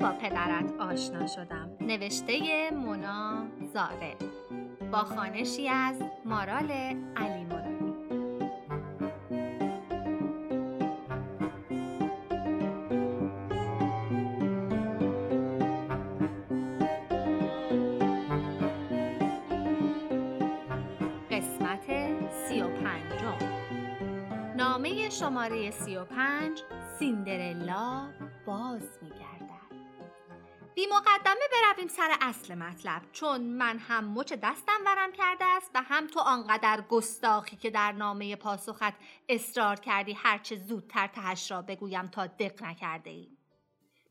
با پدرت آشنا شدم. نوشته مونا زاره با خانشی از مارال علی مرادی قسمت سی و پنجم. نامه شماره سی و پنج سیندرلا باز میگردد بی مقدمه برویم سر اصل مطلب چون من هم مچ دستم ورم کرده است و هم تو آنقدر گستاخی که در نامه پاسخت اصرار کردی هرچه زودتر تهش را بگویم تا دق نکرده ای.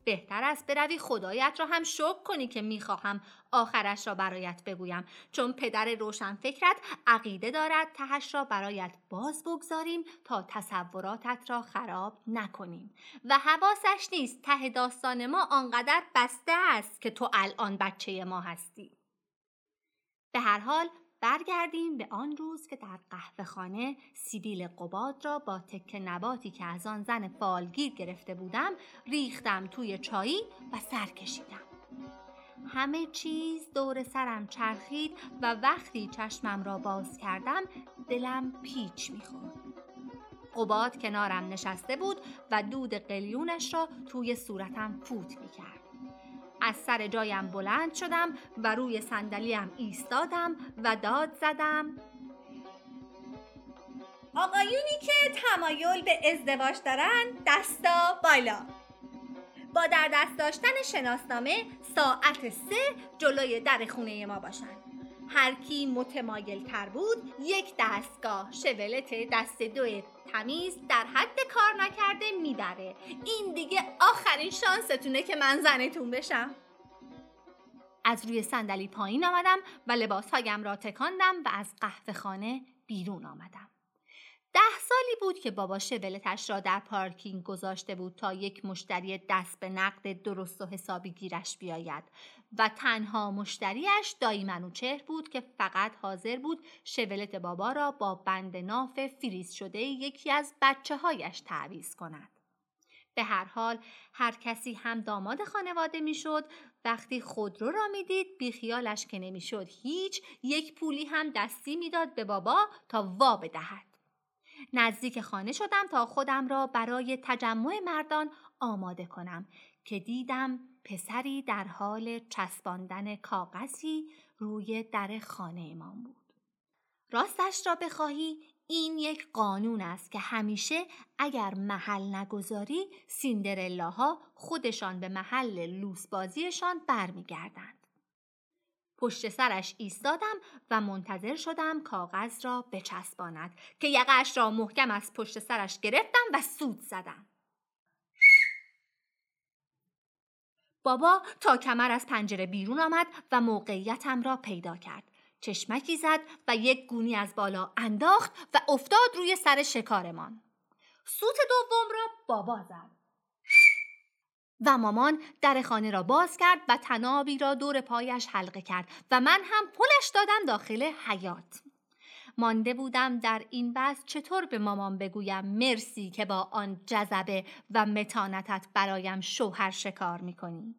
بهتر است بروی خدایت را هم شکر کنی که می‌خواهم آخرش را برایت بگویم. چون پدر روشن فکرت عقیده دارد تهش را برایت باز بگذاریم تا تصوراتت را خراب نکنیم. و حواسش نیست ته داستان ما آنقدر بسته است که تو الان بچه ما هستی. به هر حال برگردیم به آن روز که در قهوه خانه سیبیل قباد را با تک نباتی که از آن زن فالگیر گرفته بودم ریختم توی چایی و سر کشیدم. همه چیز دور سرم چرخید و وقتی چشمم را باز کردم دلم پیچ می‌خورد. قباد کنارم نشسته بود و دود قلیونش را توی صورتم فوت می‌کرد. از سر جایم بلند شدم و روی صندلیم ایستادم و داد زدم. آقایونی که تمایل به ازدواج دارن دستا بالا. با در دست داشتن شناسنامه ساعت سه جلوی در خونه ما باشن. هر کی متمایل تر بود یک دستگاه. شولت دست دو تمیز در حد کار نکرده می‌بره این دیگه آخرین شانستونه که من زنتون بشم. از روی صندلی پایین آمدم و لباسهایم را تکاندم و از قهوه خانه بیرون آمدم. ده سالی بود که بابا شولتش را در پارکینگ گذاشته بود تا یک مشتری دست به نقد درست و حسابی گیرش بیاید و تنها مشتریش دایی منوچهر بود که فقط حاضر بود شولت بابا را با بند ناف فریز شده یکی از بچه هایش تعویز کند. به هر حال هر کسی هم داماد خانواده می‌شد وقتی خودرو را می‌دید بیخیالش که نمی‌شد هیچ یک پولی هم دستی می‌داد به بابا تا وا بدهد نزدیک خانه شدم تا خودم را برای تجمع مردان آماده کنم که دیدم پسری در حال چسباندن کاغذی روی در خانه ایمان بود. راستش را بخواهی این یک قانون است که همیشه اگر محل نگذاری سیندرلاها خودشان به محل لوس بازیشان برمیگردند. پشت سرش ایستادم و منتظر شدم کاغذ را بچسباند که یقش را محکم از پشت سرش گرفتم و سود زدم. بابا تا کمر از پنجره بیرون آمد و موقعیتم را پیدا کرد. چشمکی زد و یک گونی از بالا انداخت و افتاد روی سر شکارمان. سوت دوم را بابا زد. و مامان در خانه را باز کرد و تنابی را دور پایش حلقه کرد و من هم پلش دادم داخل حیات. مانده بودم در این بحث چطور به مامان بگویم مرسی که با آن جذبه و متانتت برایم شوهر شکار می‌کنی.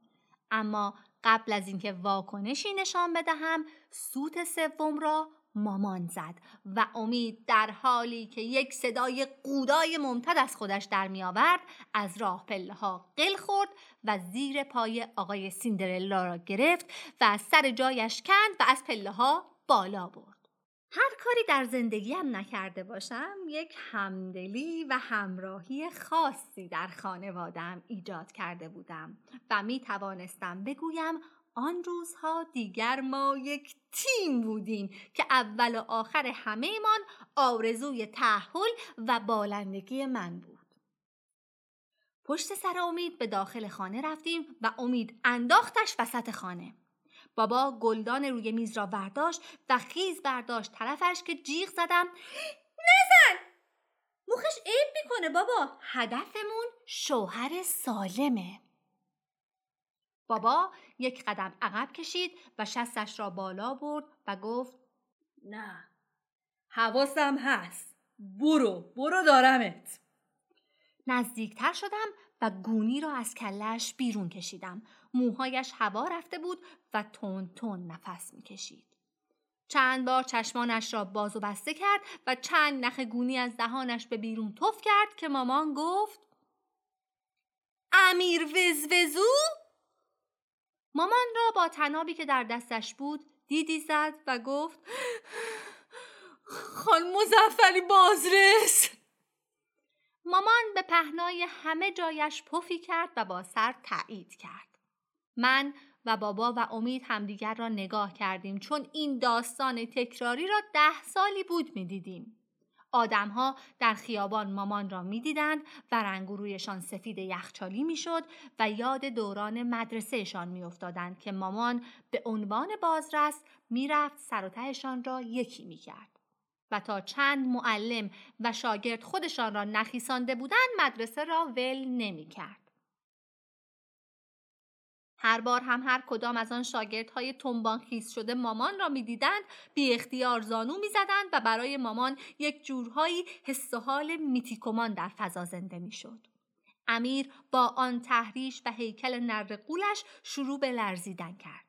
اما قبل از اینکه واکنشی نشان بدهم سوت سوم را مامان زد و امید در حالی که یک صدای قودای ممتد از خودش در می آورد از راه پله ها قل خورد و زیر پای آقای سیندرلا را گرفت و از سر جایش کند و از پله ها بالا برد. هر کاری در زندگیم نکرده باشم یک همدلی و همراهی خاصی در خانوادم ایجاد کرده بودم و می توانستم بگویم آن روزها دیگر ما یک تیم بودیم که اول و آخر همه ایمان آرزوی تحول و بالندگی من بود. پشت سر امید به داخل خانه رفتیم و امید انداختش وسط خانه. بابا گلدان روی میز را برداشت و خیز برداشت طرفش که جیغ زدم نزن موخش عیب می‌کنه بابا هدفمون شوهر سالمه بابا یک قدم عقب کشید و شستش را بالا برد و گفت نه حواسم هست برو برو دارمت نزدیکتر شدم و گونی را از کلش بیرون کشیدم. موهایش هوا رفته بود و تون تون نفس می‌کشید. چند بار چشمانش را باز و بسته کرد و چند نخ گونی از دهانش به بیرون تف کرد که مامان گفت امیر وزوزو مامان را با تنابی که در دستش بود دیدی زد و گفت خان مزفری بازرس. مامان به پهنای همه جایش پفی کرد و با سر تایید کرد. من و بابا و امید همدیگر را نگاه کردیم چون این داستان تکراری را ده سالی بود می‌دیدیم. آدمها در خیابان مامان را می‌دیدند و رنگ رویشان سفید یخچالی می‌شد و یاد دوران مدرسهشان میافتادند که مامان به عنوان بازرس می‌رفت سر و تهشان را یکی می‌کرد. و تا چند معلم و شاگرد خودشان را نخیسانده بودند مدرسه را ول نمی‌کرد. هر بار هم هر کدام از آن شاگردهای تنبان خیز شده مامان را می‌دیدند بی اختیار زانو می‌زدند و برای مامان یک جورهایی حس و حال میتیکومان در فضا زنده می‌شد. امیر با آن تحریش و هیکل نرقولش شروع به لرزیدن کرد.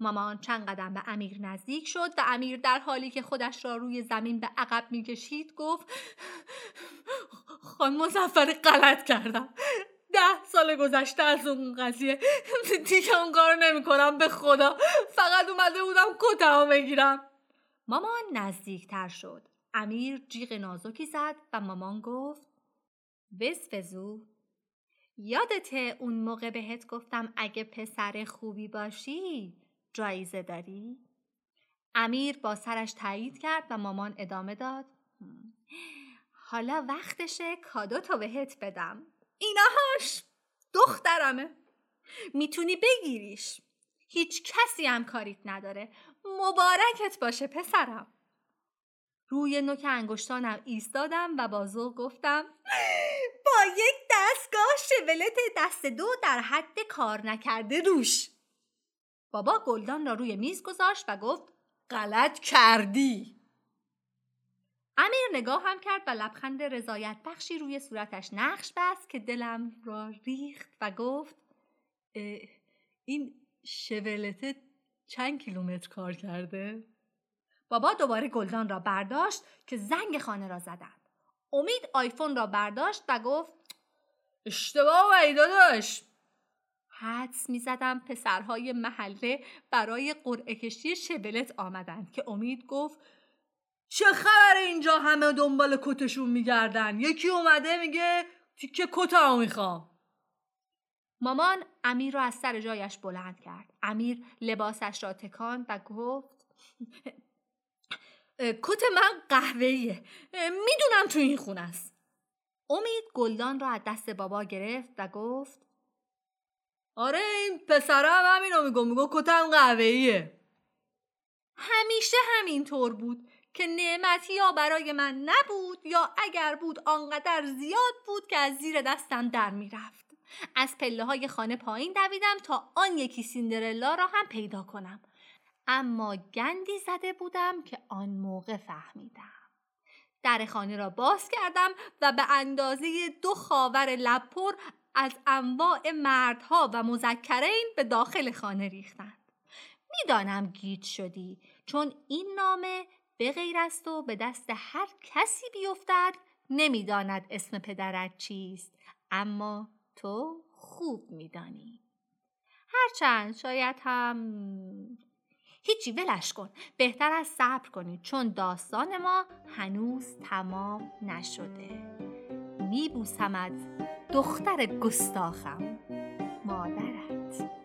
مامان چند قدم به امیر نزدیک شد و امیر در حالی که خودش را روی زمین به عقب می‌کشید گفت خان مزفر غلط کردم ده سال گذشته از اون قضیه دیگه اون کار نمی کنم به خدا. فقط اومده بودم کتمو بگیرم. مامان نزدیکتر شد. امیر جیغ نازکی زد و مامان گفت وزفزو یادته اون موقع بهت گفتم اگه پسر خوبی باشی جایزه داری؟ امیر با سرش تایید کرد و مامان ادامه داد حالا وقتشه کادو تو بهت بدم. ایناهاش دخترمه. می‌تونی بگیریش. هیچ کسی هم کاریت نداره. مبارکت باشه پسرم. روی نوک انگشتانم ایستادم و با ذوق گفتم با یک دستگاه شولت دست دو در حد کار نکرده روش بابا گلدان را روی میز گذاشت و گفت غلط کردی. امیر نگاه هم کرد و لبخند رضایت بخشی روی صورتش نقش بست که دلم را ریخت و گفت این شولته چند کیلومتر کار کرده؟ بابا دوباره گلدان را برداشت که زنگ خانه را زدند. امید آیفون را برداشت و گفت اشتباه و داداش حدس می زدم پسرهای محله برای قرعه کشی شبلت آمدند که امید گفت چه خبر اینجا همه دنبال کتشون میگردن؟ یکی اومده میگه تیکه کتا می‌خوام. مامان امیر را از سر جایش بلند کرد. امیر لباسش را تکان و گفت کت من قهوهیه می‌دونم تو این خونه است. امید گلدان را از دست بابا گرفت و گفت آره این پسرم همینو میگو میگو کتم قهوهیه همیشه همینطور بود. که نعمتی یا برای من نبود یا اگر بود آنقدر زیاد بود که از زیر دستم در می‌رفت. از پله های خانه پایین دویدم تا آن یکی سیندرلا را هم پیدا کنم. اما گندی زده بودم که آن موقع فهمیدم. در خانه را باز کردم و به اندازه دو خاور لپر از انواع مردها و مذکرین به داخل خانه ریختند می‌دانم گیج شدی چون این نامه به غیر است و به دست هر کسی بیفتد نمی‌داند اسم پدرت چیست. اما تو خوب میدانی. هرچند شاید هم هیچی ولش کن. بهتر از صبر کنید چون داستان ما هنوز تمام نشده. میبوسمت دختر گستاخم مادرت.